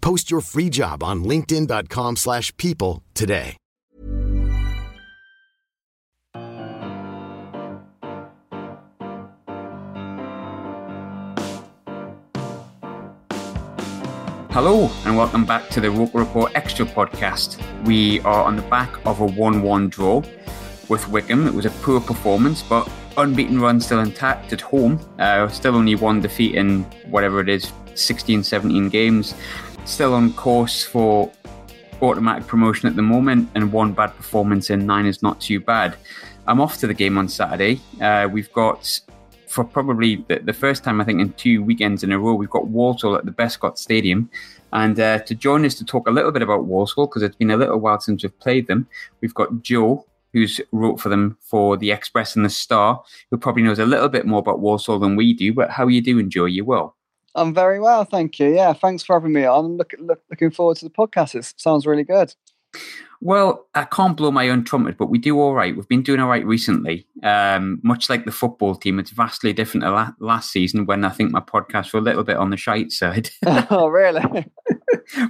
Post your free job on linkedin.com/people slash people today. Hello, and welcome back to the Roker Report Extra podcast. We are on the back of a 1 1 draw with Wycombe. It was a poor performance, but unbeaten run still intact at home. Uh, still only one defeat in whatever it is 16, 17 games. Still on course for automatic promotion at the moment, and one bad performance in nine is not too bad. I'm off to the game on Saturday. Uh, we've got for probably the, the, first time I think in two weekends in a row, we've got Walsall at the Bescot Stadium. And uh, to join us to talk a little bit about Walsall, because it's been a little while since we've played them, we've got Joe, who's wrote for them for the Express and the Star, who probably knows a little bit more about Walsall than we do. But how are you doing, Joe? You well? I'm very well, thank you. Yeah, thanks for having me on. Look, look, looking forward to the podcast. It sounds really good. Well, I can't blow my own trumpet, but we do all right. We've been doing all right recently. Um, much like the football team, it's vastly different to la- last season when I think my podcasts were a little bit on the shite side. oh, really?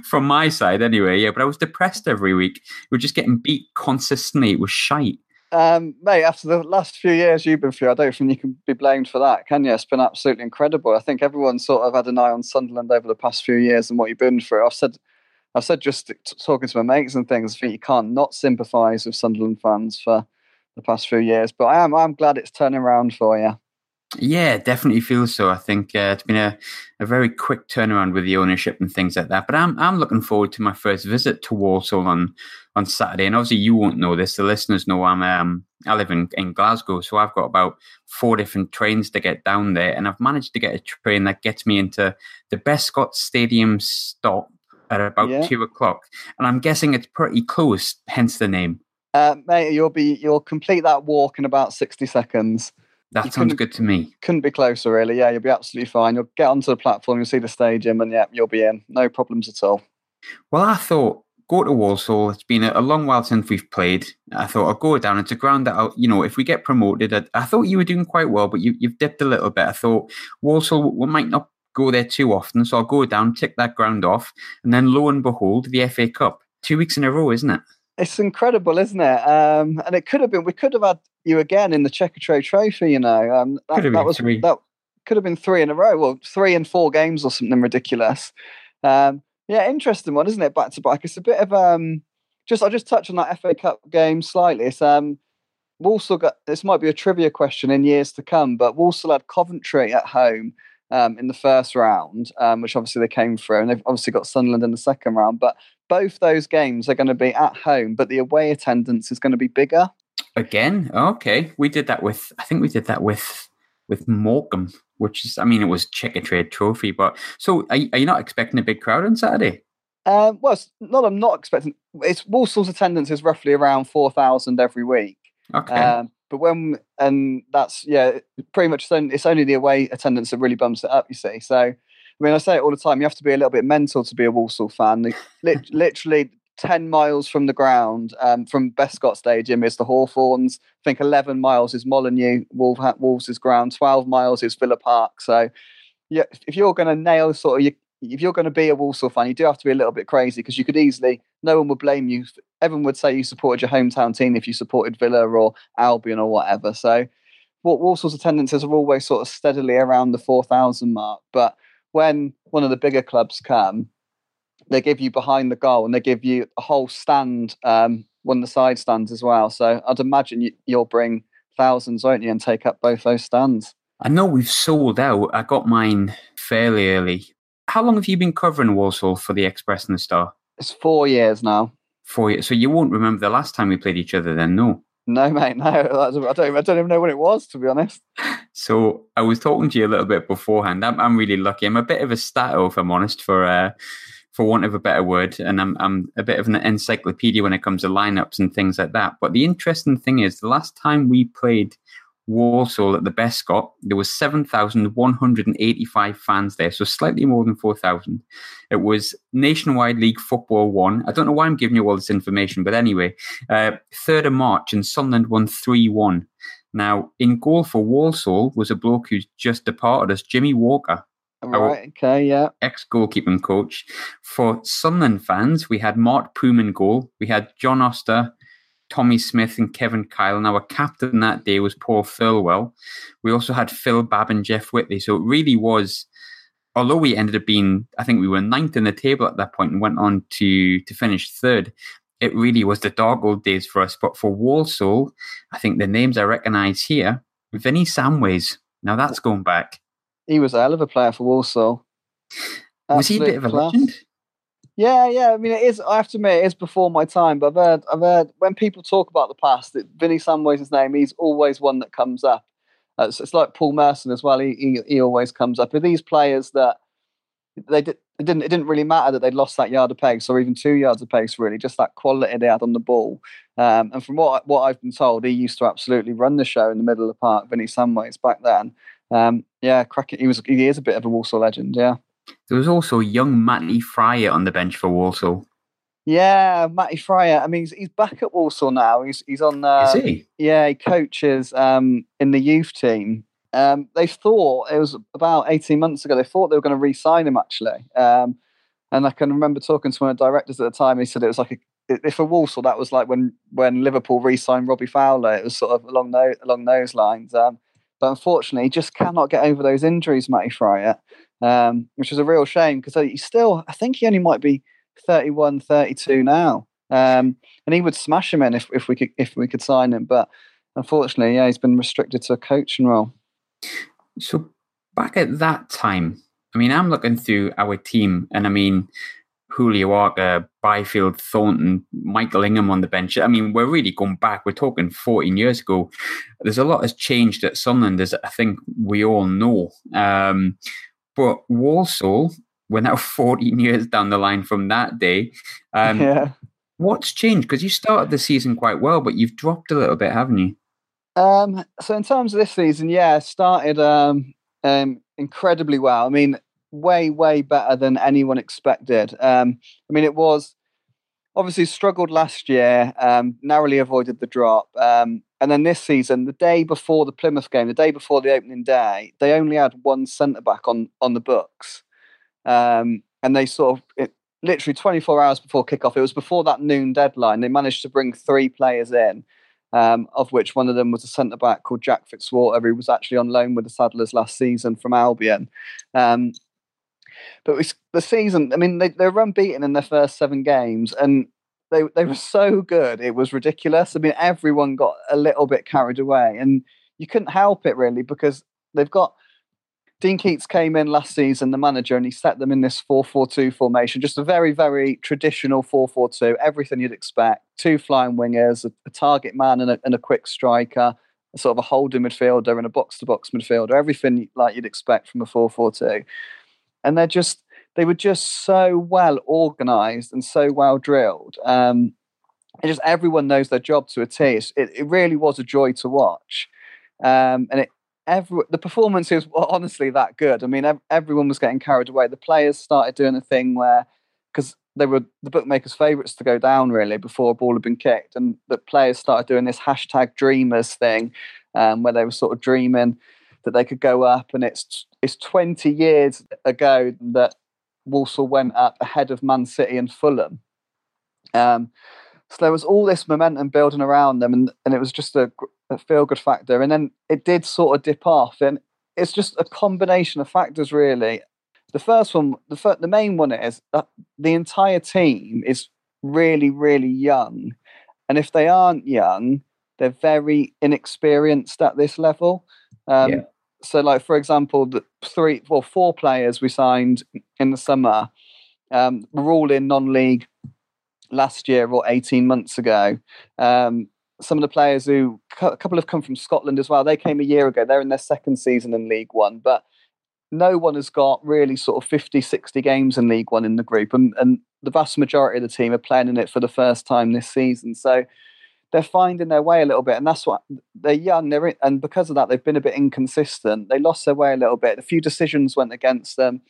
From my side, anyway. Yeah, but I was depressed every week. We were just getting beat consistently. It was shite. Um, mate, after the last few years you've been through, I don't think you can be blamed for that, can you? It's been absolutely incredible. I think everyone sort of had an eye on Sunderland over the past few years and what you've been through. I've said I've said just talking to my mates and things, I think you can't not sympathise with Sunderland fans for the past few years. But I am I'm glad it's turning around for you. Yeah, definitely feels so. I think uh, it's been a, a very quick turnaround with the ownership and things like that. But I'm I'm looking forward to my first visit to Walsall on on Saturday. And obviously, you won't know this. The listeners know I'm um, I live in, in Glasgow, so I've got about four different trains to get down there, and I've managed to get a train that gets me into the Bescot Stadium stop at about yeah. two o'clock, and I'm guessing it's pretty close. Hence the name. Uh, mate, you'll be you'll complete that walk in about sixty seconds. That sounds good to me. Couldn't be closer, really. Yeah, you'll be absolutely fine. You'll get onto the platform, you'll see the stadium, and yeah, you'll be in. No problems at all. Well, I thought go to Walsall. It's been a, long while since we've played. I thought I'll go down. It's a ground that, I'll, you know, if we get promoted, I, I, thought you were doing quite well, but you, have dipped a little bit. I thought Walsall we might not go there too often. So I'll go down, tick that ground off, and then lo and behold, the FA Cup. Two weeks in a row, isn't it? It's incredible, isn't it? Um, and it could have been. We could have had you again in the Checkatrade Trophy. You know, um, that, that was three. that could have been three in a row. Well, three and four games or something ridiculous. Um, yeah, interesting one, isn't it? Back to back. It's a bit of um. Just I'll just touch on that FA Cup game slightly. It's um. Walsall got this might be a trivia question in years to come, but Walsall had Coventry at home um, in the first round, um, which obviously they came through, and they've obviously got Sunderland in the second round. But both those games are going to be at home, but the away attendance is going to be bigger. Again, okay, we did that with. I think we did that with with Morecambe, which is, I mean, it was Checkatrade Trophy. But so, are, are you not expecting a big crowd on Saturday? Um, well, not. I'm not expecting. It's Walsall's attendance is roughly around four thousand every week. Okay. Um, but when and that's yeah, pretty much. It's only the away attendance that really bumps it up. You see, so I mean, I say it all the time. You have to be a little bit mental to be a Walsall fan. literally ten miles from the ground, um, from Bescot Stadium, is the Hawthorns. I think eleven miles is Molineux, Wolves' ground. Twelve miles is Villa Park. So, yeah, if you're going to nail sort of if you're going to be a Walsall fan, you do have to be a little bit crazy because you could easily, no one would blame you. Everyone would say you supported your hometown team if you supported Villa or Albion or whatever. So, what Walsall's attendances are always sort of steadily around the 4,000 mark. But when one of the bigger clubs come, they give you behind the goal and they give you a whole stand um, one of the side stands as well. So I'd imagine you, you'll bring thousands, won't you, and take up both those stands. I know we've sold out. I got mine fairly early. How long have you been covering Walsall for the Express and the Star? It's four years now. Four years. So you won't remember the last time we played each other then, no? No, mate, no. I don't, I don't even know when it was, to be honest. So I was talking to you a little bit beforehand. I'm, I'm really lucky. I'm a bit of a stato, if I'm honest, for uh, for want of a better word, and I'm I'm a bit of an encyclopedia when it comes to lineups and things like that. But the interesting thing is, the last time we played Walsall at the Bescot, there was 7,185 fans there, so slightly more than 4,000. It was Nationwide League Football 1. I don't know why I'm giving you all this information, but anyway, uh, 3rd of March, and Sunderland won 3 1. Now, in goal for Walsall was a bloke who's just departed us, Jimmy Walker. Right, okay, yeah. Ex goalkeeping coach. For Sunderland fans, we had Mart Poom goal. We had John Oster, Tommy Smith and Kevin Kyle. And our captain that day was Paul Thirlwell. We also had Phil Babb and Jeff Whitley. So it really was, although we ended up being, I think we were ninth in the table at that point and went on to to finish third. It really was the dark old days for us. But for Walsall, I think the names I recognise here, Vinny Samways. Now that's going back. He was a hell of a player for Walsall. Was he a bit of a class. legend? Yeah, yeah. I mean, it is. I have to admit, it is before my time. But I've heard, I've heard when people talk about the past, that Vinny Samways' name, he's always one that comes up. Uh, it's, it's like Paul Merson as well. He, he he always comes up. With these players that they did, it didn't it didn't really matter that they'd lost that yard of pace or even two yards of pace. Really, just that quality they had on the ball. Um, and from what what I've been told, he used to absolutely run the show in the middle of the park. Vinny Samways back then. Um, yeah, cracking. He was he is a bit of a Walsall legend. Yeah. There was also young Matty Fryatt on the bench for Walsall. Yeah, Matty Fryatt. I mean, he's, he's back at Walsall now. He's he's on. Uh, Is he? Yeah, he coaches um, in the youth team. Um, they thought it was about eighteen months ago. They thought they were going to re-sign him actually. Um, and I can remember talking to one of the directors at the time. He said it was like a, if for Walsall that was like when when Liverpool re-signed Robbie Fowler. It was sort of along those along those lines. Um, but unfortunately, he just cannot get over those injuries, Matty Fryatt, um, which is a real shame because he's still. I think he only might be 31, 32 now. Um, and he would smash him in if, if we could if we could sign him. But unfortunately, yeah, he's been restricted to a coaching role. So back at that time, I mean, I'm looking through our team, and I mean, Julio Arca, Byfield, Thornton, Michael Ingham on the bench. I mean, we're really going back. We're talking 14 years ago. There's a lot has changed at Sunderland, as I think we all know. Um, but Walsall, we're now 14 years down the line from that day. Um, yeah. What's changed? Because you started the season quite well, but you've dropped a little bit, haven't you? Um, so in terms of this season, yeah, started um, um, incredibly well. I mean, way, way better than anyone expected. Um, I mean, it was obviously struggled last year, um, narrowly avoided the drop. Um, and then this season, the day before the Plymouth game, the day before the opening day, they only had one centre back on on the books. Um, and they sort of, it, literally 24 hours before kickoff, it was before that noon deadline, they managed to bring three players in. Um, of which one of them was a centre back called Jack Fitzwater, who was actually on loan with the Saddlers last season from Albion. Um, but we, the season, I mean, they, they were unbeaten in their first seven games, and they they were so good, it was ridiculous. I mean, everyone got a little bit carried away, and you couldn't help it really because they've got Dean Keates came in last season, the manager, and he set them in this 4 4 2 formation, just a very, very traditional 4 4 2, everything you'd expect. Two flying wingers, a, a target man, and a, and a quick striker, sort of a holding midfielder, and a box to box midfielder, everything like you'd expect from a 4 4 2. And they're just, they were just so well organized and so well drilled. Um, and just everyone knows their job to a T. It, it really was a joy to watch. Um, and it, every, the performances were honestly that good. I mean, ev- everyone was getting carried away. The players started doing a thing where, because they were the bookmakers' favourites to go down really before a ball had been kicked, and the players started doing this hashtag Dreamers thing, um, where they were sort of dreaming that they could go up. And it's it's 20 years ago that Walsall went up ahead of Man City and Fulham. Um, so there was all this momentum building around them, and, and it was just a, a feel good factor. And then it did sort of dip off, and it's just a combination of factors, really. The first one, the fir- the main one is that the entire team is really, really young, and if they aren't young, they're very inexperienced at this level. Um, yeah. So, like for example, the three, well, four players we signed in the summer um, were all in non-league last year or eighteen months ago. Um, some of the players who a couple have come from Scotland as well. They came a year ago. They're in their second season in League One, but no one has got really sort of 50, 60 games in League One in the group, and, and the vast majority of the team are playing in it for the first time this season. So they're finding their way a little bit, and that's what they're young. They're in, and because of that, they've been a bit inconsistent. They lost their way a little bit. A few decisions went against them.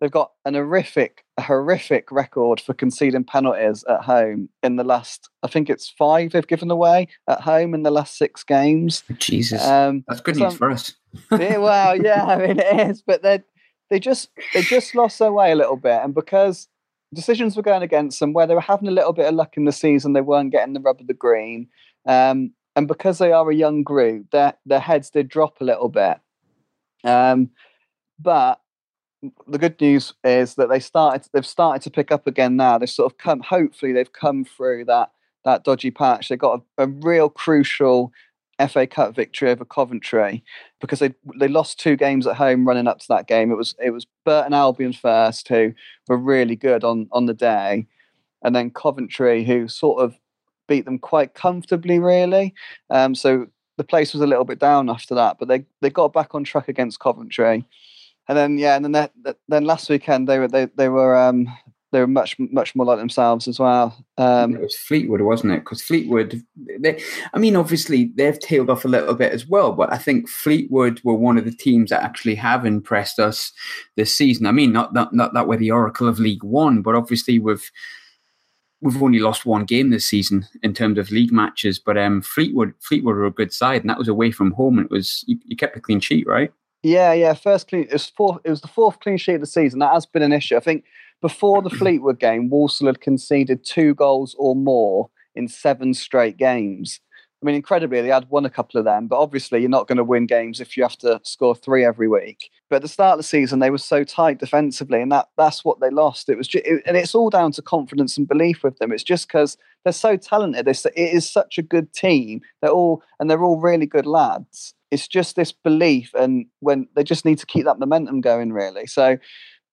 They've got an horrific, a horrific record for conceding penalties at home in the last. I think it's five they've given away at home in the last six games. Jesus, um, that's good news for us. yeah, well, yeah, I mean it is, but they they just they just lost their way a little bit, and because decisions were going against them, where they were having a little bit of luck in the season, they weren't getting the rub of the green, um, and because they are a young group, their their heads did drop a little bit. Um, but the good news is that they started they've started to pick up again now. They've sort of come hopefully they've come through that that dodgy patch. They got a, a real crucial FA Cup victory over Coventry because they they lost two games at home running up to that game. It was it was Burton Albion first who were really good on on the day, and then Coventry who sort of beat them quite comfortably really. Um, so the place was a little bit down after that, but they they got back on track against Coventry and then yeah, and then that, then last weekend they were they they were um they were much much more like themselves as well. Um, it was Fleetwood, wasn't it? Because Fleetwood, they, I mean, obviously they've tailed off a little bit as well, but I think Fleetwood were one of the teams that actually have impressed us this season. I mean, not not not that we're the oracle of League One, but obviously we've we've only lost one game this season in terms of league matches. But um, Fleetwood Fleetwood were a good side, and that was away from home, and it was you, you kept a clean sheet, right? Yeah, yeah. First clean. It was fourth. It was the fourth clean sheet of the season. That has been an issue. I think before the Fleetwood game, Walsall had conceded two goals or more in seven straight games. I mean, incredibly, they had won a couple of them, but obviously, you're not going to win games if you have to score three every week. But at the start of the season, they were so tight defensively, and that that's what they lost. It was, it, and it's all down to confidence and belief with them. It's just because they're so talented. It's, it is such a good team. They're all and they're all really good lads it's just this belief, and when they just need to keep that momentum going, really. So,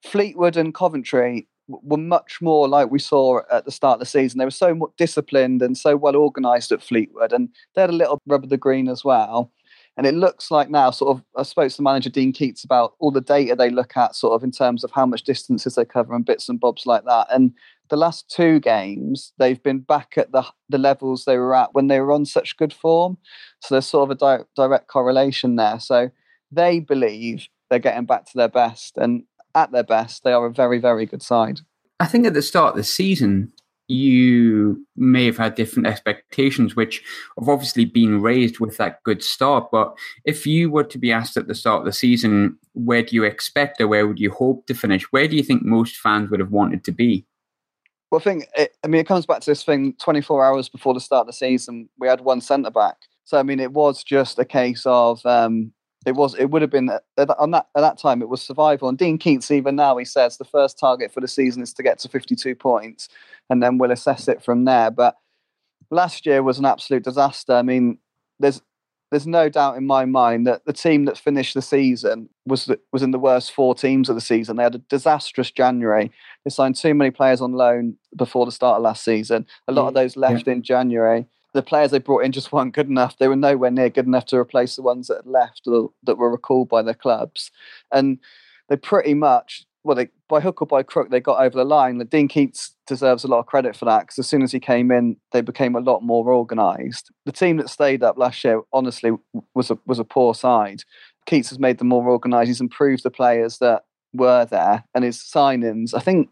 Fleetwood and Coventry were much more like we saw at the start of the season. They were so much disciplined and so well organised at Fleetwood, and they had a little rub of the green as well. And it looks like now, sort of, I spoke to the manager Dean Keates about all the data they look at, sort of in terms of how much distances they cover and bits and bobs like that. And the last two games, they've been back at the the levels they were at when they were on such good form. So there's sort of a di- direct correlation there. So they believe they're getting back to their best, and at their best, they are a very, very good side. I think at the start of the season, you may have had different expectations, which have obviously been raised with that good start. But if you were to be asked at the start of the season, where do you expect or where would you hope to finish? Where do you think most fans would have wanted to be? Well, I think it, I mean it comes back to this thing. Twenty four hours before the start of the season, we had one centre back. So I mean, it was just a case of um, it was it would have been on that at that time it was survival. And Dean Keates even now he says the first target for the season is to get to fifty two points, and then we'll assess it from there. But last year was an absolute disaster. I mean, there's there's no doubt in my mind that the team that finished the season was was in the worst four teams of the season. They had a disastrous January. They signed too many players on loan before the start of last season. A lot of those left yeah. in January. The players they brought in just weren't good enough. They were nowhere near good enough to replace the ones that had left or that were recalled by their clubs. And they pretty much well, they, by hook or by crook, they got over the line. The Dean Keates deserves a lot of credit for that because as soon as he came in, they became a lot more organised. The team that stayed up last year, honestly, was a was a poor side. Keates has made them more organised. He's improved the players that were there, and his signings. I think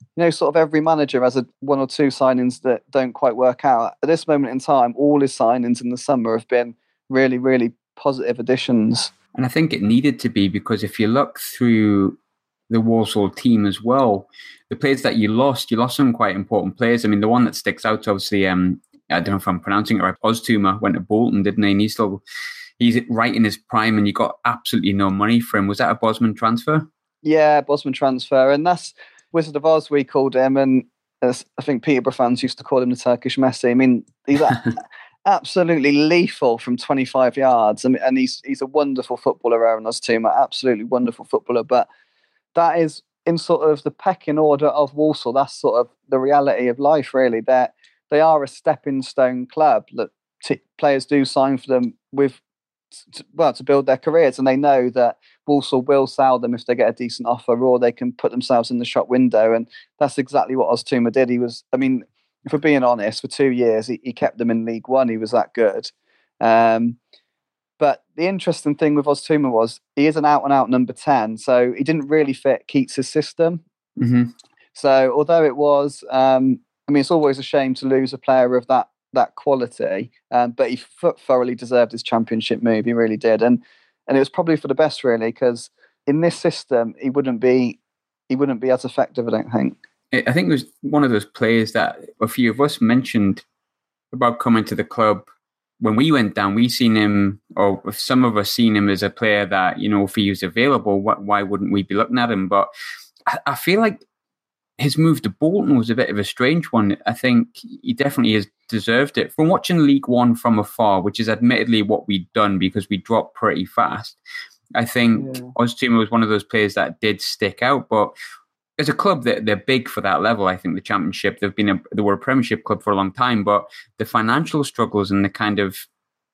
you know, sort of every manager has a one or two signings that don't quite work out. At this moment in time, all his signings in the summer have been really, really positive additions. And I think it needed to be because if you look through the Walsall team as well. The players that you lost, you lost some quite important players. I mean, the one that sticks out, obviously, um, I don't know if I'm pronouncing it right. Oztumer went to Bolton, didn't he? And he's still he's right in his prime, and you got absolutely no money for him. Was that a Bosman transfer? Yeah, Bosman transfer, and that's Wizard of Oz. We called him, and uh, as I think Peterborough fans used to call him the Turkish Messi. I mean, he's absolutely lethal from 25 yards, and, and he's he's a wonderful footballer. Aaron team, absolutely wonderful footballer. But that is in sort of the pecking order of Walsall. That's sort of the reality of life, really. That they are a stepping stone club that t- players do sign for them with to, well to build their careers, and they know that Walsall will sell them if they get a decent offer, or they can put themselves in the shop window, and that's exactly what Oztumer did. He was, I mean, if we're being honest, for two years he, he kept them in League One. He was that good. Um, but the interesting thing with Oztumer was he is an out and out number 10. So he didn't really fit Keates' system. Mm-hmm. So although it was, um, I mean, it's always a shame to lose a player of that that quality, um, but he f- thoroughly deserved his championship move. He really did. And and it was probably for the best, really, because in this system, he wouldn't be he wouldn't be as effective. I don't think. I think it was one of those players that a few of us mentioned about coming to the club when we went down. We seen him, or some of us seen him as a player that you know, if he was available, why wouldn't we be looking at him? But I feel like his move to Bolton was a bit of a strange one. I think he definitely has deserved it. From watching League One from afar, which is admittedly what we'd done because we dropped pretty fast, I think yeah. Was one of those players that did stick out. But as a club, they're, they're big for that level. I think the Championship, they've been a, they were a Premiership club for a long time, but the financial struggles and the kind of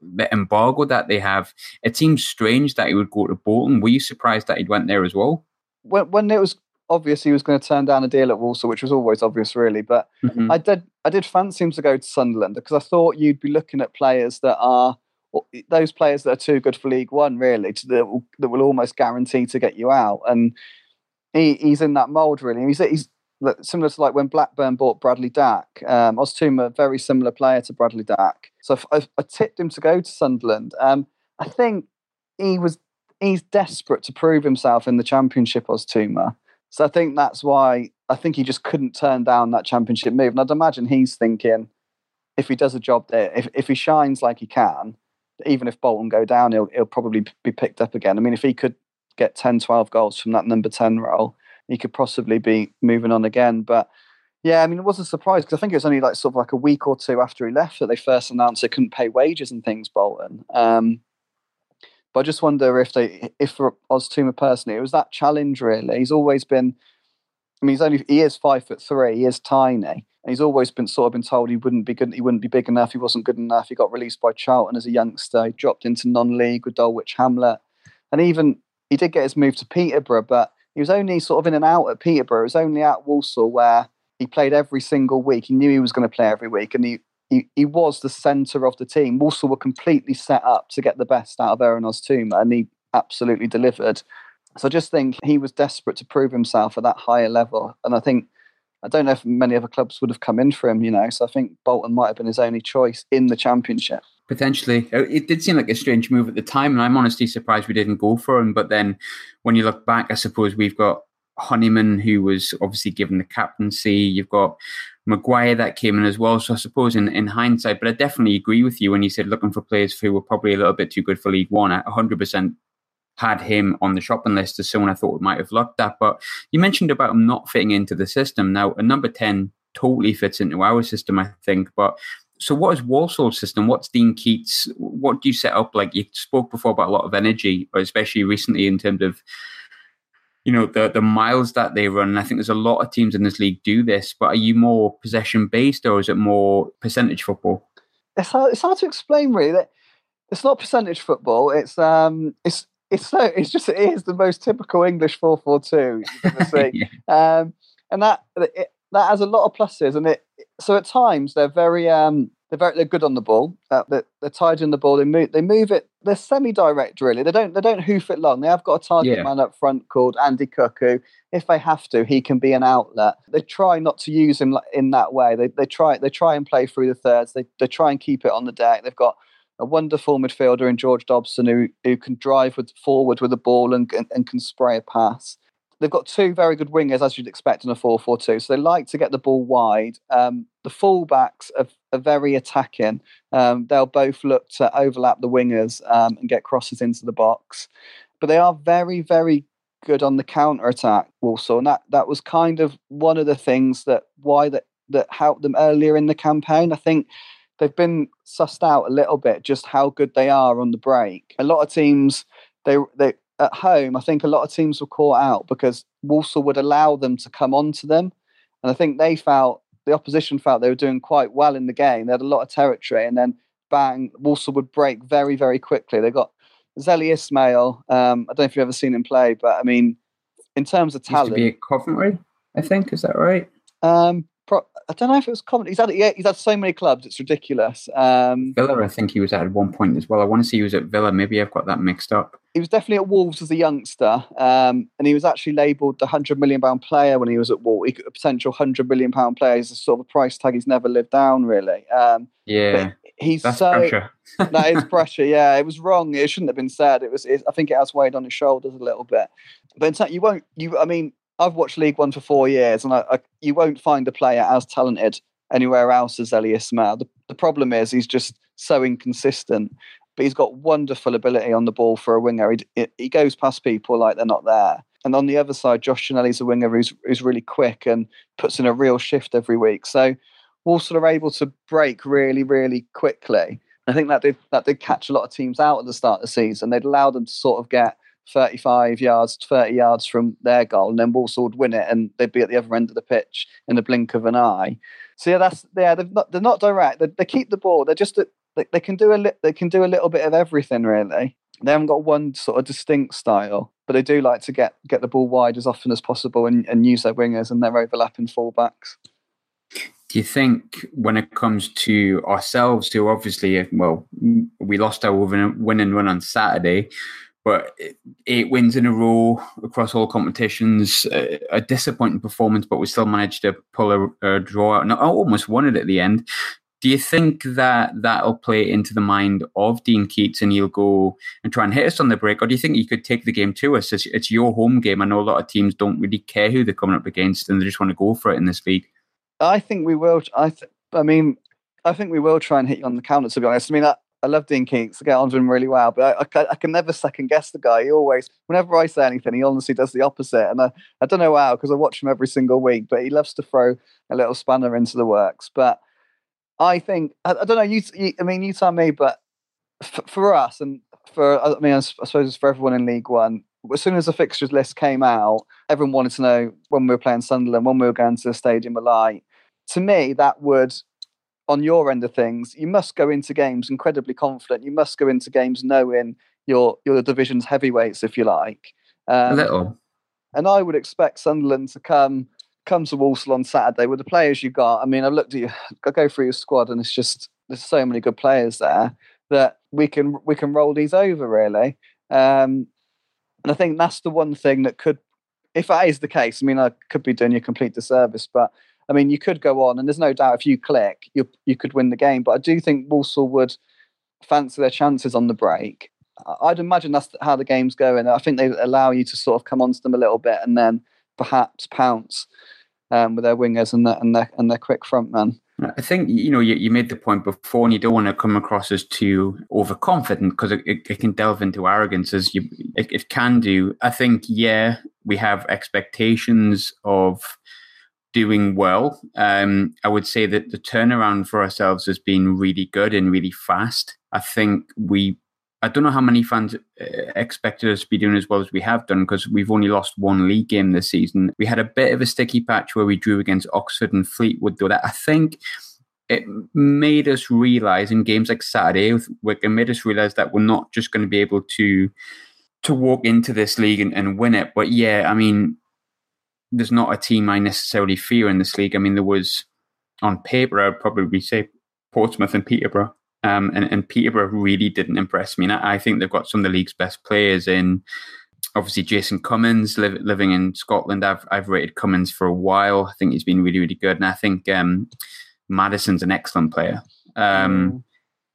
the embargo that they have, it seems strange that he would go to Bolton. Were you surprised that he went there as well? When, when it was obvious he was going to turn down a deal at Walsall, which was always obvious, really. But mm-hmm. I did I did fancy him to go to Sunderland because I thought you'd be looking at players that are those players that are too good for League One, really, to, that, will, that will almost guarantee to get you out. And he, he's in that mould, really. He's, he's similar to like when Blackburn bought Bradley Dack. Um, Oztumer, very similar player to Bradley Dack. So I, I tipped him to go to Sunderland. Um, I think he was he's desperate to prove himself in the Championship. Oztumer. So I think that's why I think he just couldn't turn down that championship move. And I'd imagine he's thinking if he does a job there, if, if he shines like he can, even if Bolton go down, he'll, he'll probably be picked up again. I mean, if he could get 10, 12 goals from that number 10 role, he could possibly be moving on again. But yeah, I mean, it was a surprise because I think it was only like sort of like a week or two after he left that they first announced they couldn't pay wages and things, Bolton. Um, but I just wonder if they, if for Oztumer personally, it was that challenge really. He's always been, I mean, he's only he is five foot three, he is tiny, and he's always been sort of been told he wouldn't be good, he wouldn't be big enough, he wasn't good enough. He got released by Charlton as a youngster, he dropped into non-league with Dulwich Hamlet, and even he did get his move to Peterborough, but he was only sort of in and out at Peterborough. It was only at Walsall where he played every single week. He knew he was going to play every week, and he he, he was the centre of the team. Walsall were completely set up to get the best out of Erhun Oztumer, and he absolutely delivered. So I just think he was desperate to prove himself at that higher level. And I think, I don't know if many other clubs would have come in for him, you know. So I think Bolton might have been his only choice in the championship. Potentially. Uh, it did seem like a strange move at the time, and I'm honestly surprised we didn't go for him. But then when you look back, I suppose we've got Honeyman, who was obviously given the captaincy. You've got Maguire that came in as well. So I suppose in, in hindsight, but I definitely agree with you when you said looking for players who were probably a little bit too good for League One. I 100% had him on the shopping list as someone I thought we might have looked at. But you mentioned about him not fitting into the system. Now, a number 10 totally fits into our system, I think. But so what is Walsall's system? What's Dean Keates? What do you set up? Like you spoke before about a lot of energy, especially recently in terms of you know the the miles that they run. And I think there's a lot of teams in this league do this. But are you more possession based or is it more percentage football? It's hard, it's hard to explain really. That It's not percentage football. It's um it's it's so it's just it is the most typical English four four two you're going to see, yeah. um, and that it, that has a lot of pluses. And it so at times they're very um they're very they're good on the ball. Uh, they're, they're tied in the ball. They move they move it. They're semi-direct really. They don't they don't hoof it long. They have got a target yeah. man up front called Andy Cook who, if they have to, he can be an outlet. They try not to use him in that way. They they try they try and play through the thirds. They they try and keep it on the deck. They've got a wonderful midfielder in George Dobson who who can drive with forward with the ball and, and, and can spray a pass they've got two very good wingers, as you'd expect in a 4 4 2. So they like to get the ball wide. Um, the fullbacks are, are very attacking. Um, they'll both look to overlap the wingers um, and get crosses into the box. But they are very, very good on the counter attack, Walsall. And that, that was kind of one of the things that why that that helped them earlier in the campaign. I think they've been sussed out a little bit just how good they are on the break. A lot of teams they they at home, I think a lot of teams were caught out because Walsall would allow them to come onto them. And I think they felt the opposition felt they were doing quite well in the game. They had a lot of territory, and then bang, Walsall would break very, very quickly. They got Zeli Ismail. Um, I don't know if you've ever seen him play, but I mean, in terms of talent, Used to be at Coventry, I think. Is that right? Um, pro- I don't know if it was Coventry. He's had yeah, he's had so many clubs. It's ridiculous. Um, Villa, I think he was at at one point as well. I want to say he was at Villa. Maybe I've got that mixed up. he was definitely at Wolves as a youngster, um, and he was actually labelled the hundred million pound player when he was at Wolves. A potential hundred million pound player is a sort of a price tag he's never lived down really. Um, Yeah, he's that's so pressure. that is pressure. Yeah, it was wrong. It shouldn't have been said. It was. It, I think it has weighed on his shoulders a little bit. But in fact, you won't. You. I mean, I've watched League One for four years, and I, I, you won't find a player as talented anywhere else as Zeli Ismail. The, the problem is he's just so inconsistent. But he's got wonderful ability on the ball for a winger. He, he goes past people like they're not there. And on the other side, Josh Ginnelly's a winger who's, who's really quick and puts in a real shift every week. So Walsall are able to break really, really quickly. I think that did that did catch a lot of teams out at the start of the season. They'd allow them to sort of get 35 yards, 30 yards from their goal, and then Walsall would win it, and they'd be at the other end of the pitch in the blink of an eye. So yeah, that's yeah. They're not, they're not direct. They, they keep the ball. They're just they, they can do a li- they can do a little bit of everything really. They haven't got one sort of distinct style, but they do like to get get the ball wide as often as possible and, and use their wingers and their overlapping fullbacks. Do you think when it comes to ourselves, who obviously, well, we lost our win win on Saturday, but eight wins in a row across all competitions, uh, a disappointing performance, but we still managed to pull a, a draw out and I almost won it at the end. Do you think that that'll play into the mind of Dean Keates and he'll go and try and hit us on the break? Or do you think he could take the game to us? It's, it's your home game. I know a lot of teams don't really care who they're coming up against and they just want to go for it in this league. I think we will. I, th- I mean, I think we will try and hit you on the counter. To be honest, I mean, I, I love Dean Keates. I get on to him really well, but I, I, can, I can never second guess the guy. He always, whenever I say anything, he honestly does the opposite. And I, I don't know how because I watch him every single week, but he loves to throw a little spanner into the works. But I think I, I don't know. You, you, I mean, you tell me, but f- for us and for I mean, I, suppose it's for everyone in League One. As soon as the fixtures list came out, everyone wanted to know when we were playing Sunderland, when we were going to the Stadium Light. To me, that would, on your end of things, you must go into games incredibly confident. You must go into games knowing your your division's heavyweights, if you like. a Um, little. and I would expect Sunderland to come come to Walsall on Saturday with the players you got. I mean, I've looked at you, I go through your squad, and it's just there's so many good players there that we can we can roll these over really. Um, and I think that's the one thing that could, if that is the case, I mean, I could be doing you a complete disservice, but I mean, you could go on, and there's no doubt if you click, you you could win the game. But I do think Walsall would fancy their chances on the break. I'd imagine that's how the game's going. I think they allow you to sort of come onto them a little bit and then perhaps pounce um, with their wingers and their and their and their quick front man. I think you know you, you made the point before, and you don't want to come across as too overconfident because it, it, it can delve into arrogance as you it, it can do. I think yeah, we have expectations of doing well. Um, I would say that the turnaround for ourselves has been really good and really fast. I think we. I don't know how many fans uh, expected us to be doing as well as we have done because we've only lost one league game this season. We had a bit of a sticky patch where we drew against Oxford and Fleetwood, though. That I think it made us realize in games like Saturday with Wycombe made us realize that we're not just going to be able to to walk into this league and, and win it. But yeah, I mean, there's not a team I necessarily fear in this league. I mean, there was on paper, I'd probably say Portsmouth and Peterborough. Um, and, and Peterborough really didn't impress me. And I, I think they've got some of the league's best players in. Obviously, Jason Cummings li- living in Scotland. I've I've rated Cummings for a while. I think he's been really really good, and I think um, Maddison's an excellent player. Um,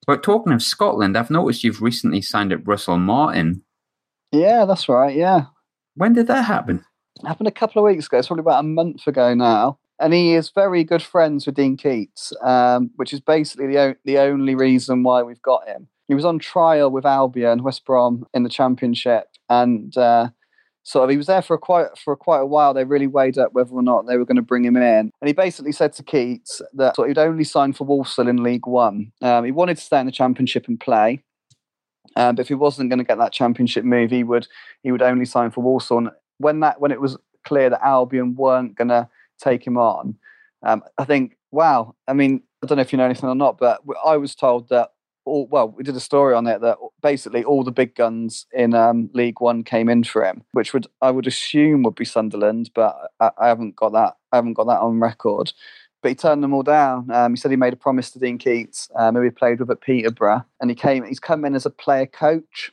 But talking of Scotland, I've noticed you've recently signed up Russell Martin. Yeah, that's right. Yeah, When did that happen? Happened a couple of weeks ago. It's probably about a month ago now. And he is very good friends with Dean Keates, um, which is basically the, o- the only reason why we've got him. He was on trial with Albion, West Brom, in the Championship, and uh, sort of he was there for quite for quite a while. They really weighed up whether or not they were going to bring him in, and he basically said to Keates that he'd only sign for Walsall in League One. Um, he wanted to stay in the Championship and play, um, but if he wasn't going to get that Championship move, he would he would only sign for Walsall. When that when it was clear that Albion weren't going to take him on, um, I think wow. I mean, I don't know if you know anything or not, but I was told that all, well, we did a story on it that basically all the big guns in um, League One came in for him, which would I would assume would be Sunderland, but I, I, haven't got that. I haven't got that on record. But he turned them all down. Um, he said he made a promise to Dean Keates, um, who he played with at Peterborough, and he came. He's come in as a player coach.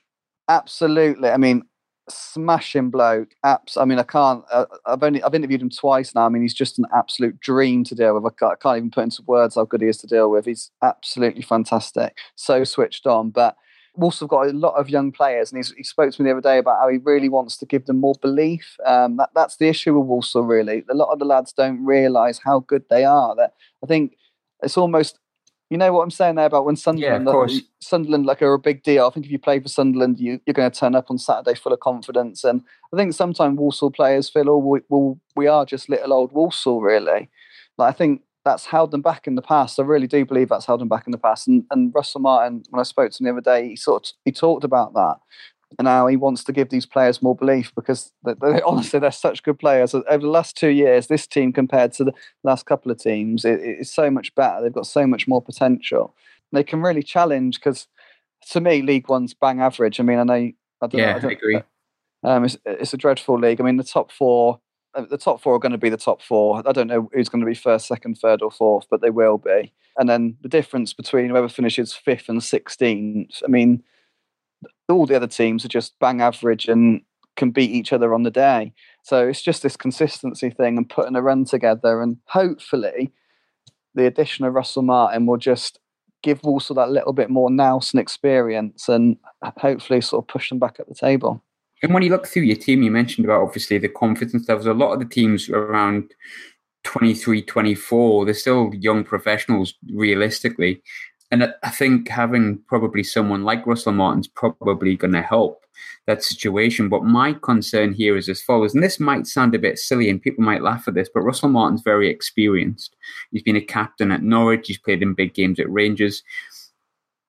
Absolutely. I mean, smashing bloke. Apps. I mean, I can't. Uh, I've only I've interviewed him twice now. I mean, he's just an absolute dream to deal with. I can't, I can't, even put into words how good he is to deal with. He's absolutely fantastic. So switched on, but. Also got a lot of young players, and he spoke to me the other day about how he really wants to give them more belief. Um, that, that's the issue with Walsall, really. A lot of the lads don't realise how good they are. That I think it's almost you know what I'm saying there about when Sunderland, yeah, like, Sunderland like are a big deal. I think if you play for Sunderland, you, are going to turn up on Saturday full of confidence. And I think sometimes Walsall players feel, oh, we, well, we are just little old Walsall, really. Like I think that's held them back in the past. I really do believe that's held them back in the past. And, and Russell Martin, when I spoke to him the other day, he sort of, he talked about that and now he wants to give these players more belief because they, they, honestly they're such good players. Over the last two years, this team compared to the last couple of teams, it, it's so much better. They've got so much more potential. They can really challenge because, to me, League One's bang average. I mean, I know. I don't yeah, know, I, I agree. Um, it's, it's a dreadful league. I mean, the top four uh, the top four are going to be the top four. I don't know who's going to be first, second, third, or fourth, but they will be. And then the difference between whoever finishes fifth and sixteenth. I mean, all the other teams are just bang average and can beat each other on the day. So it's just this consistency thing and putting a run together. And hopefully, the addition of Russell Martin will just give Walsall that little bit more nous and experience and hopefully sort of push them back at the table. And when you look through your team, you mentioned about obviously the confidence levels. A lot of the teams around 23, 24, they're still young professionals realistically. And I think having probably someone like Russell Martin's probably going to help that situation. But my concern here is as follows, and this might sound a bit silly and people might laugh at this, but Russell Martin's very experienced. He's been a captain at Norwich, he's played in big games at Rangers.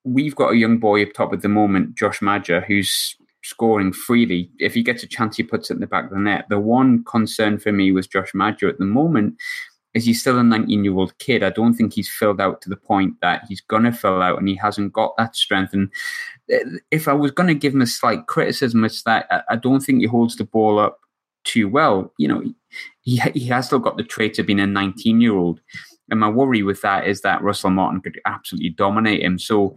We've got a young boy up top at the moment, Josh Maja, who's scoring freely. If he gets a chance, he puts it in the back of the net. The one concern for me was Josh Maja at the moment is he's still a 19 year old kid. I don't think he's filled out to the point that he's going to fill out and he hasn't got that strength. And uh, if I was going to give him a slight criticism, it's that I don't think he holds the ball up too well. You know, he, he has still got the traits of being a 19 year old. And my worry with that is that Russell Martin could absolutely dominate him. So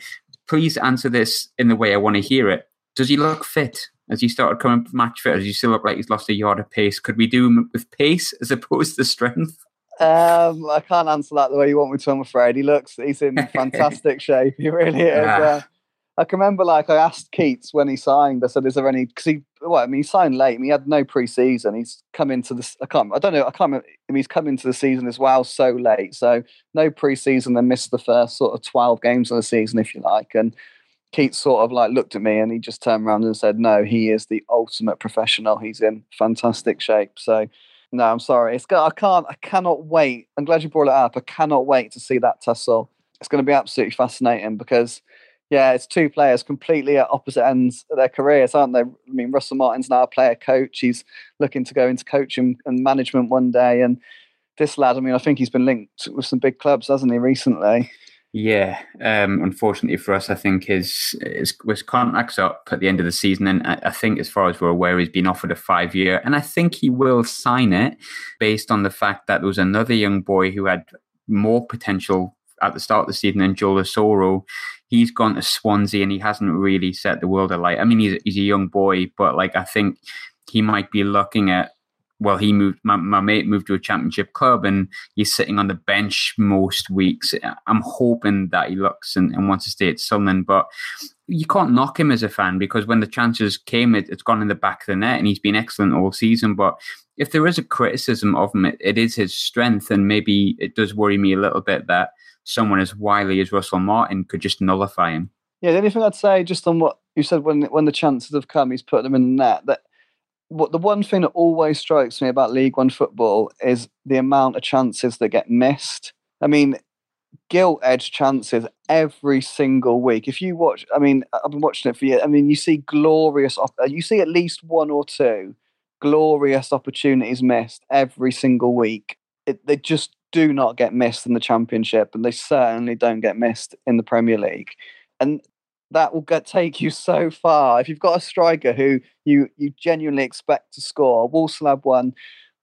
please answer this in the way I want to hear it. Does he look fit? As he started coming match fit, does he still look like he's lost a yard of pace? Could we do him with pace as opposed to strength? Um, I can't answer that the way you want me to. I'm afraid he looks. He's in fantastic shape. He really is. Yeah. Uh, I can remember, like, I asked Keates when he signed. I said, "Is there any?" Because he, well, I mean, he signed late. I mean, he had no pre-season. He's come into this. I can't. I don't know. I can't. Remember, I mean, he's come into the season as well so late. So no pre-season. Then missed the first sort of twelve games of the season, if you like. And Keates sort of like looked at me and he just turned around and said, "No, he is the ultimate professional. He's in fantastic shape." So no, I'm sorry. It's got, I can't. I cannot wait. I'm glad you brought it up. I cannot wait to see that tussle. It's going to be absolutely fascinating because, yeah, it's two players completely at opposite ends of their careers, aren't they? I mean, Russell Martin's now a player coach. He's looking to go into coaching and management one day, and this lad. I mean, I think he's been linked with some big clubs, hasn't he, recently? Yeah, um, unfortunately for us, I think his, his his contract's up at the end of the season, and I, I, think, as far as we're aware, he's been offered a five year, and I think he will sign it based on the fact that there was another young boy who had more potential at the start of the season than Joel Asoro. He's gone to Swansea, and he hasn't really set the world alight. I mean, he's he's a young boy, but like I think he might be looking at well, he moved. My, my mate moved to a championship club, and he's sitting on the bench most weeks. I'm hoping that he looks and, and wants to stay at Sunderland, but you can't knock him as a fan because when the chances came, it, has gone in the back of the net, and he's been excellent all season. But if there is a criticism of him, it, it is his strength, and maybe it does worry me a little bit that someone as wily as Russell Martin could just nullify him. Yeah, the only thing I'd say just on what you said when when the chances have come, he's put them in the net. That what the one thing that always strikes me about League One football is the amount of chances that get missed. I mean, gilt edge chances every single week. If you watch, I mean, I've been watching it for years. I mean, you see glorious, you see at least one or two glorious opportunities missed every single week. It, they just do not get missed in the Championship, and they certainly don't get missed in the Premier League. And that will get, take you so far. If you've got a striker who you you genuinely expect to score, Walslab one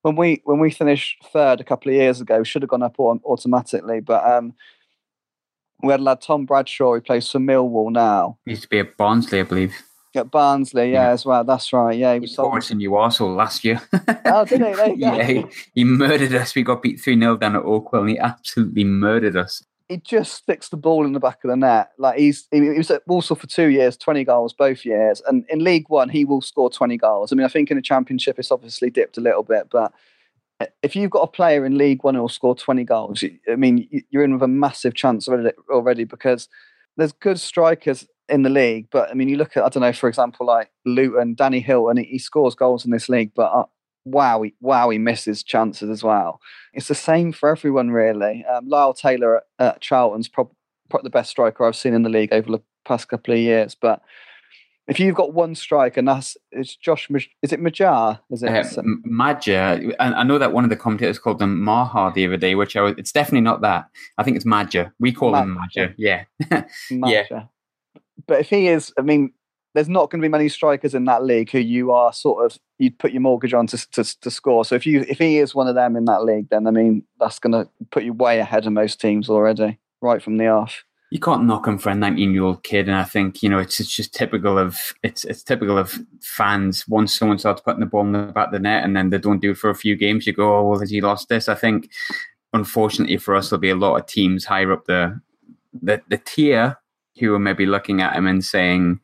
when we when we finished third a couple of years ago, should have gone up automatically, but um, we had lad Tom Bradshaw who plays for Millwall now. He used to be at Barnsley, I believe. At Barnsley, yeah, yeah, as well. That's right. Yeah, he was sold in Newcastle last year. oh, did he? yeah, he, he, murdered us. We got beat three 0 down at Oakwell, and he absolutely murdered us he just sticks the ball in the back of the net. Like he's he, was at Walsall for two years, twenty goals both years, and in League One he will score twenty goals. I mean, I think in the Championship it's obviously dipped a little bit, but if you've got a player in League One who'll score twenty goals, I mean, you're in with a massive chance already, because there's good strikers in the league. But I mean, you look at I don't know, for example, like Luton, Danny Hylton, and he, he scores goals in this league, but uh, wow, he, wow, he misses chances as well. It's the same for everyone, really. Um, Lyle Taylor at, at Charlton's probably the best striker I've seen in the league over the past couple of years. But if you've got one striker, and that's it's Josh, is it Majar? Is it uh, Maja? I know that one of the commentators called them Maha the other day, which I was, it's definitely not that. I think it's Maja. We call Maja. him Maja. Yeah, Maja. yeah. But if he is, I mean, there's not going to be many strikers in that league who you are sort of you'd put your mortgage on to, to, to score. So if you if he is one of them in that league, then I mean that's going to put you way ahead of most teams already, right from the off. You can't knock him for a 19 year old kid, and I think you know it's it's just typical of it's it's typical of fans. Once someone starts putting the ball in the back of the net, and then they don't do it for a few games, you go, "Oh well, has he lost this?" I think, unfortunately for us, there'll be a lot of teams higher up the the, the tier who are maybe looking at him and saying,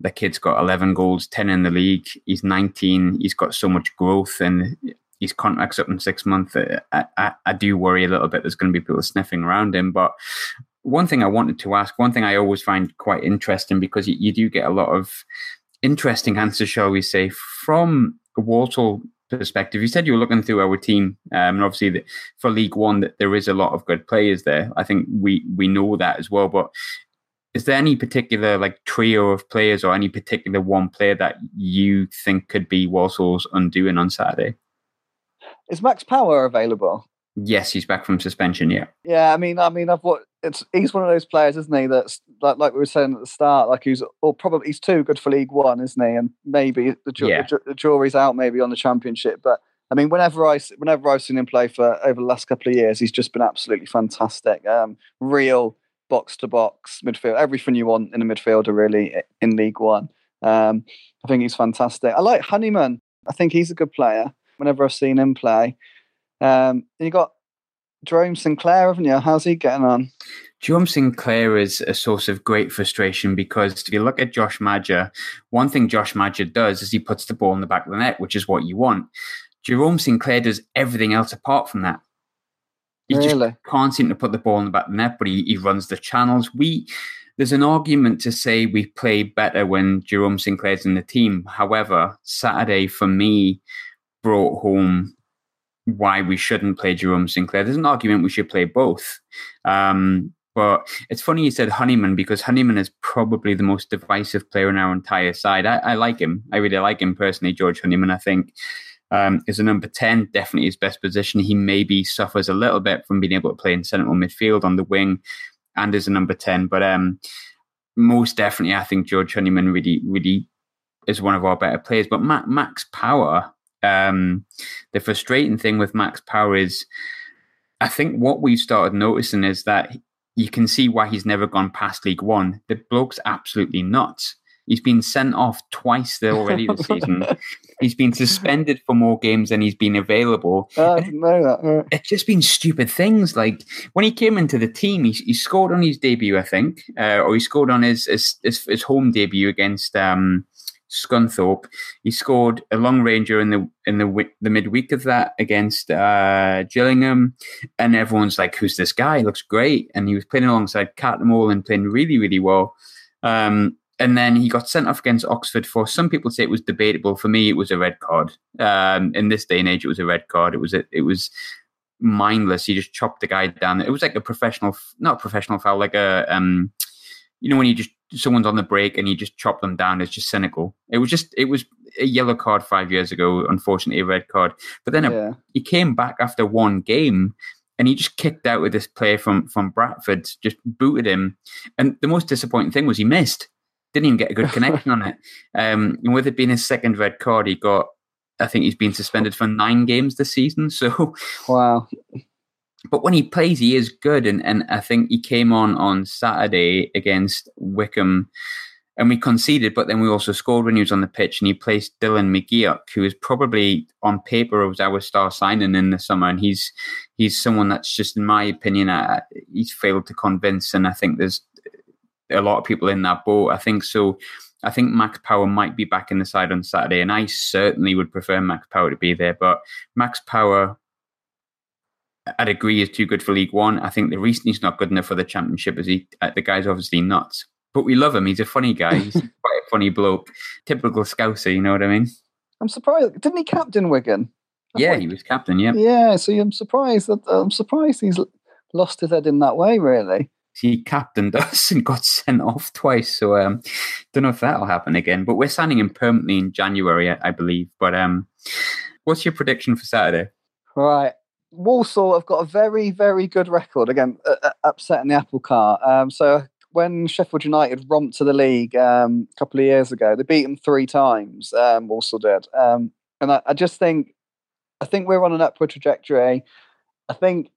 the kid's got 11 goals, 10 in the league. He's 19. He's got so much growth and his contract's up in six months. I, I, I do worry a little bit there's going to be people sniffing around him. But one thing I wanted to ask, one thing I always find quite interesting because you, you do get a lot of interesting answers, shall we say, from a Walsall perspective. You said you were looking through our team, um, and obviously the, for League One, that there is a lot of good players there. I think we we know that as well. But is there any particular like trio of players or any particular one player that you think could be Walsall's undoing on Saturday? Is Max Power available? Yes, he's back from suspension. Yeah. Yeah, I mean, I mean, I've what it's he's one of those players, isn't he? That's like like we were saying at the start, like he's or probably he's too good for League One, isn't he? And maybe the, ju- yeah. the, the jury's out, maybe on the Championship. But I mean, whenever I whenever I've seen him play for over the last couple of years, he's just been absolutely fantastic. Um, real box to box midfield, everything you want in a midfielder really in League One. Um, I think he's fantastic. I like Honeyman. I think he's a good player. Whenever I've seen him play, um, you got Jerome Sinclair, haven't you? How's he getting on? Jerome Sinclair is a source of great frustration because if you look at Josh Maja, one thing Josh Maja does is he puts the ball in the back of the net, which is what you want. Jerome Sinclair does everything else apart from that. He really? just can't seem to put the ball in the back of the net, but he, he runs the channels. We there's an argument to say we play better when Jerome Sinclair's in the team. However, Saturday for me brought home why we shouldn't play Jerome Sinclair. There's an argument we should play both. Um, but it's funny you said Honeyman because Honeyman is probably the most divisive player in our entire side. I, I like him. I really like him personally, George Honeyman. I think um, is a number 10, definitely his best position. He maybe suffers a little bit from being able to play in central midfield on the wing and is a number 10. But um, most definitely, I think George Honeyman really, really is one of our better players. But Max Power, um, the frustrating thing with Max Power is I think what we've started noticing is that you can see why he's never gone past League One. The bloke's absolutely nuts. He's been sent off twice there already this season. He's been suspended for more games than he's been available. I didn't know that. It's just been stupid things. Like when he came into the team, he, he scored on his debut, I think, uh, or he scored on his his, his, his home debut against um, Scunthorpe. He scored a long ranger in the in the the midweek of that against uh, Gillingham, and everyone's like, "Who's this guy? He looks great!" And he was playing alongside Cattermole and playing really really well. Um, and then he got sent off against Oxford for some people say it was debatable. For me, it was a red card. Um, in this day and age, it was a red card. It was a, it was mindless. He just chopped the guy down. It was like a professional, not a professional foul, like a um, you know when you just someone's on the break and you just chop them down. It's just cynical. It was just it was a yellow card five years ago. Unfortunately, a red card. But then yeah. a, he came back after one game and he just kicked out with this player from from Bradford, just booted him. And the most disappointing thing was he missed. Didn't even get a good connection on it. Um, and with it being his second red card, he got. I think he's been suspended for nine games this season. So wow. But when he plays, he is good, and and I think he came on on Saturday against Wycombe and we conceded, but then we also scored when he was on the pitch, and he placed Dylan McGeouch, who is probably on paper was our star signing in the summer, and he's he's someone that's just, in my opinion, uh, he's failed to convince, and I think there's a lot of people in that boat. I think so. I think Max Power might be back in the side on Saturday, and I certainly would prefer Max Power to be there. But Max Power, I'd agree, is too good for League One. I think the reason he's not good enough for the Championship is he uh, the guy's obviously nuts but we love him. He's a funny guy. He's quite a funny bloke. Typical Scouser, you know what I mean? I'm surprised. Didn't he captain Wigan? yeah, he was captain. Yeah. Yeah. So I'm surprised that I'm surprised he's lost his head in that way. Really. He captained us and got sent off twice. So um, don't know if that'll happen again. But we're signing him permanently in January, I, I believe. But um, what's your prediction for Saturday? Right. Walsall have got a very, very good record. Again, uh, upsetting the apple cart. Um, so when Sheffield United romped to the league um, a couple of years ago, they beat them three times. Um, Walsall did, um, and I, I, just think, I think we're on an upward trajectory. I think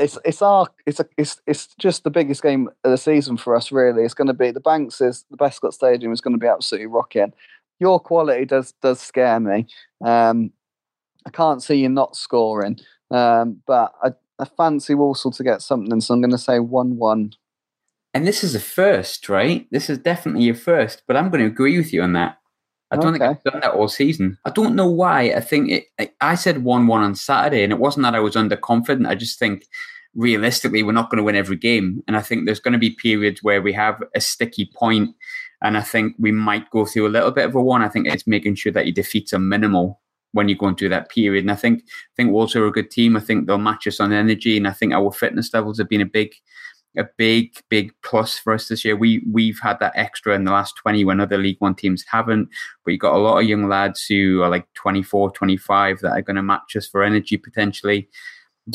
it's it's our it's a, it's it's just the biggest game of the season for us. Really, it's going to be the Banks is the Bescot Stadium is going to be absolutely rocking. Your quality does does scare me. Um, I can't see you not scoring, um, but I, I fancy Walsall to get something, so I'm going to say one-one and this is a first, right? This is definitely your first, but I'm going to agree with you on that. I don't okay. think I've done that all season. I don't know why. I think it, I said 1 1 on Saturday, and it wasn't that I was underconfident. I just think realistically, we're not going to win every game. And I think there's going to be periods where we have a sticky point, and I think we might go through a little bit of a one. I think it's making sure that your defeats are minimal when you're going through that period. And I think I think Walsall are a good team. I think they'll match us on energy, and I think our fitness levels have been a big a big, big plus for us this year. We we've had that extra in the last 20 when other League One teams haven't. But you've got a lot of young lads who are like 24, 25 that are going to match us for energy potentially.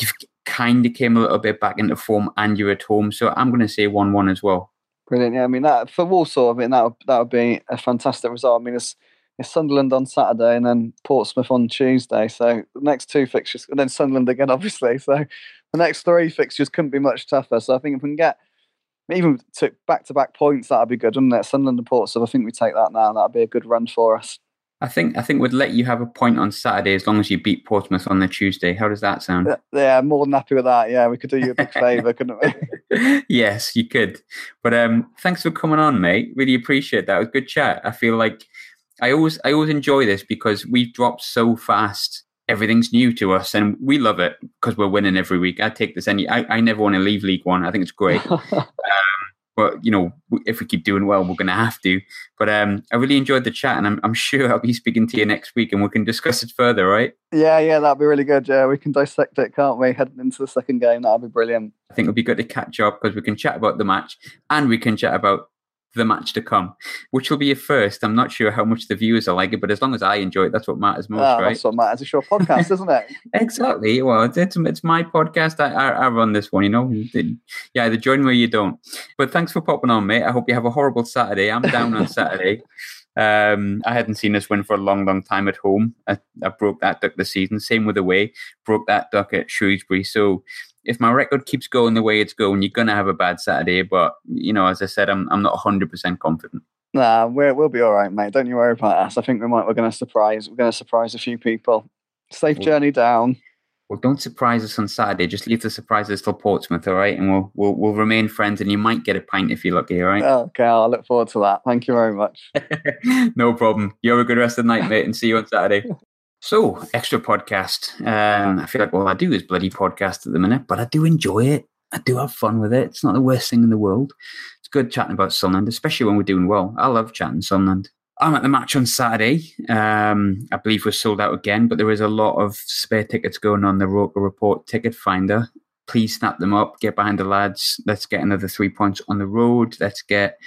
You've kind of came a little bit back into form and you're at home. So I'm going to say 1 1 as well. Brilliant. Yeah, I mean, that for Walsall, I mean, that that would be a fantastic result. I mean, it's, it's Sunderland on Saturday and then Portsmouth on Tuesday. So the next two fixtures, and then Sunderland again, obviously. So the next three fixtures couldn't be much tougher. So I think if we can get even to back to back points, that'd be good, wouldn't it? Sunderland and Portsmouth, I think we take that now. And that'd be a good run for us. I think I think we'd let you have a point on Saturday as long as you beat Portsmouth on the Tuesday. How does that sound? Yeah, more than happy with that. Yeah, we could do you a big favour, couldn't we? yes, you could. But um, thanks for coming on, mate. Really appreciate that. It was good chat. I feel like I always I always enjoy this because we've dropped so fast everything's new to us and we love it because we're winning every week. I take this any, I, I never want to leave League One. I think it's great. um, but you know, if we keep doing well, we're going to have to. But um, I really enjoyed the chat, and I'm, I'm sure I'll be speaking to you next week, and we can discuss it further, right? Yeah, yeah, that'd be really good. Yeah, we can dissect it, can't we? Heading into the second game, that'd be brilliant. I think it'll be good to catch up because we can chat about the match, and we can chat about the match to come, which will be a first. I'm not sure how much the viewers are like it, but as long as I enjoy it, that's what matters most, oh, right? That's what matters. It's your podcast, isn't it? exactly. Well, it's, it's my podcast. I, I, I, run this one, you know. Yeah, either join me or you don't. But thanks for popping on, mate. I hope you have a horrible Saturday. I'm down on Saturday. Um, I hadn't seen this win for a long, long time at home. I, I broke that duck this season. Same with away. Broke that duck at Shrewsbury. So if my record keeps going the way it's going, you're going to have a bad Saturday. But, you know, as I said, I'm, I'm not 100% confident. Nah, we will be all right, mate. Don't you worry about us. I think we might. We're going to surprise. We're going to surprise a few people. Safe journey down. Well, don't surprise us on Saturday. Just leave the surprises till Portsmouth, all right? And we'll we'll, we'll remain friends, and you might get a pint if you're lucky, all right? Okay, I'll look forward to that. Thank you very much. no problem. You have a good rest of the night, mate, and see you on Saturday. So, extra podcast. Um, I feel like all I do is bloody podcast at the minute, but I do enjoy it. I do have fun with it. It's not the worst thing in the world. it's good chatting about Sunderland, especially when we're doing well. I love chatting Sunderland. I'm at the match on Saturday. Um, I believe we're sold out again, but there is a lot of spare tickets going on the Roker Report ticket finder. Please snap them up, get behind the lads. Let's get another three points on the road. Let's get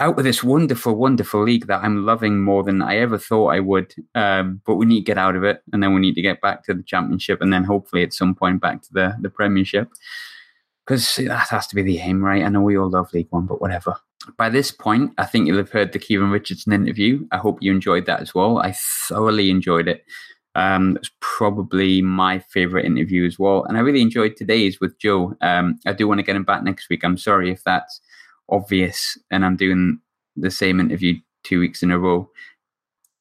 out of this wonderful, wonderful league that I'm loving more than I ever thought I would. Um, but we need to get out of it, and then we need to get back to the championship, and then hopefully at some point back to the the Premiership, because that has to be the aim, right? I know we all love League One, but whatever. By this point, I think you'll have heard the Kieran Richardson interview. I hope you enjoyed that as well. I thoroughly enjoyed it. Um, it's probably my favorite interview as well, and I really enjoyed today's with Joe. Um, I do want to get him back next week. I'm sorry if that's obvious and I'm doing the same interview two weeks in a row,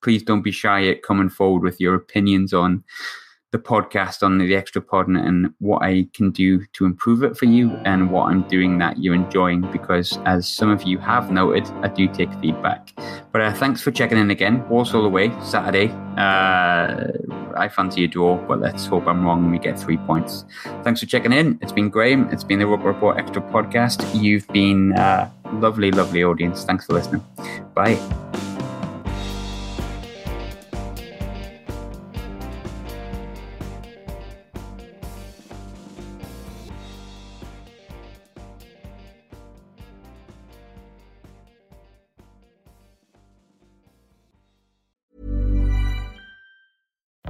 please don't be shy at coming forward with your opinions on the podcast on the extra pod and what I can do to improve it for you and what I'm doing that you're enjoying because as some of you have noted, I do take feedback. But uh, thanks for checking in again. Walsall away Saturday. Uh, I fancy a draw, but let's hope I'm wrong and we get three points. Thanks for checking in. It's been Graham. It's been the Roker Report Extra podcast. You've been uh, lovely, lovely audience. Thanks for listening. Bye.